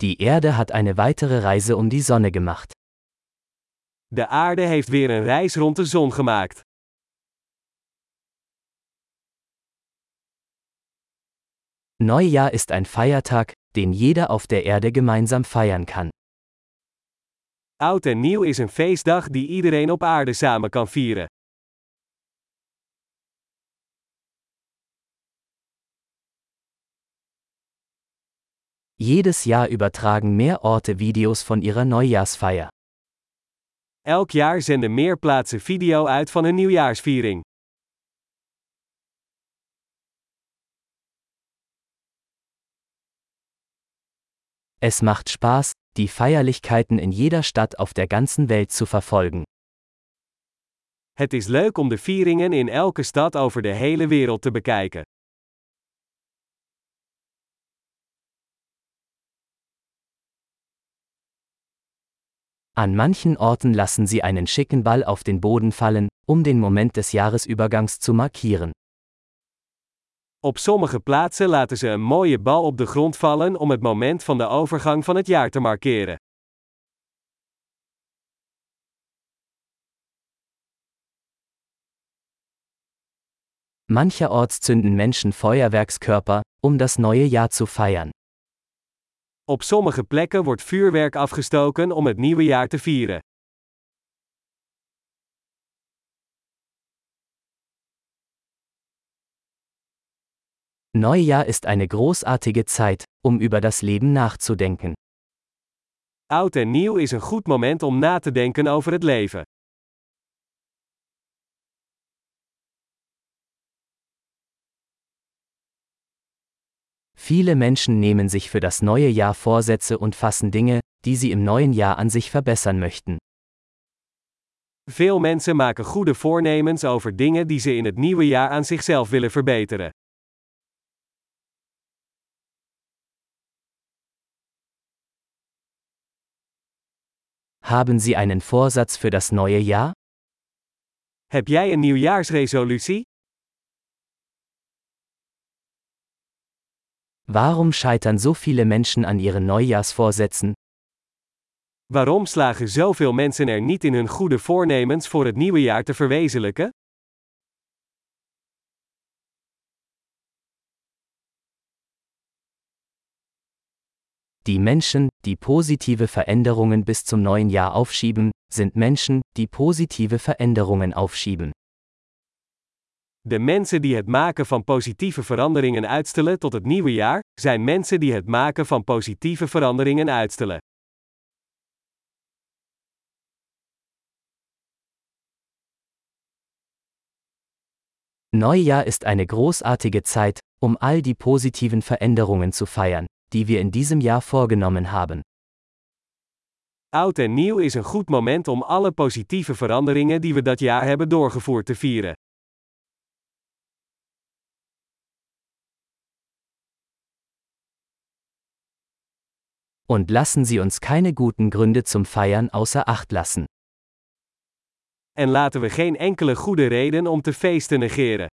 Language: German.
Die Erde hat eine weitere Reise um die Sonne gemacht. De aarde heeft weer een reis rond de zon gemaakt. Neujahr ist ein Feiertag, den jeder auf der Erde gemeinsam feiern kann. Oud en nieuw is een feestdag die iedereen op aarde samen kan vieren. Jedes Jahr übertragen mehr Orte Videos von ihrer Neujahrsfeier. Elk jaar zenden meer plaatsen video uit van hun nieuwjaarsviering. Es macht Spaß, die Feierlichkeiten in jeder Stadt auf der ganzen Welt zu verfolgen. Het is leuk om de vieringen in elke stad over de hele wereld te bekijken. An manchen Orten lassen sie einen schicken Ball auf den Boden fallen, um den Moment des Jahresübergangs zu markieren. Op sommige plaatsen laten ze een mooie bal op de grond vallen om het moment van de overgang van het jaar te markeren. Mancherorts zünden Menschen Feuerwerkskörper, um das neue Jahr zu feiern. Op sommige plekken wordt vuurwerk afgestoken om het nieuwe jaar te vieren. Neujahr ist eine großartige Zeit, um über das Leben nachzudenken. Oud en nieuw is een goed moment om na te denken over het leven. Viele Menschen nehmen sich für das neue Jahr Vorsätze und fassen Dinge, die sie im neuen Jahr an sich verbessern möchten. Veel mensen maken goede voornemens over dingen die ze in het nieuwe jaar aan zichzelf willen verbeteren. Haben Sie einen Vorsatz für das neue Jahr? Heb jij een nieuwjaarsresolutie? Warum scheitern so viele Menschen an ihren Neujahrsvorsätzen? Waarom slagen zoveel mensen er niet in hun goede voornemens voor het nieuwe jaar te verwezenlijken? Die Menschen, die positive Veränderungen bis zum neuen Jahr aufschieben, sind Menschen, die positive Veränderungen aufschieben. De mensen die het maken van positieve veranderingen uitstellen tot het nieuwe jaar, zijn mensen die het maken van positieve veranderingen uitstellen. Neujahr ist eine großartige Zeit, um all die positiven Veränderungen zu feiern, die wir in diesem Jahr vorgenommen haben. Oud en nieuw is een goed moment om alle positieve veranderingen die we dat jaar hebben doorgevoerd te vieren. Und lassen Sie uns keine guten Gründe zum Feiern außer Acht lassen. En laten we geen enkele goede reden om te feesten negeren.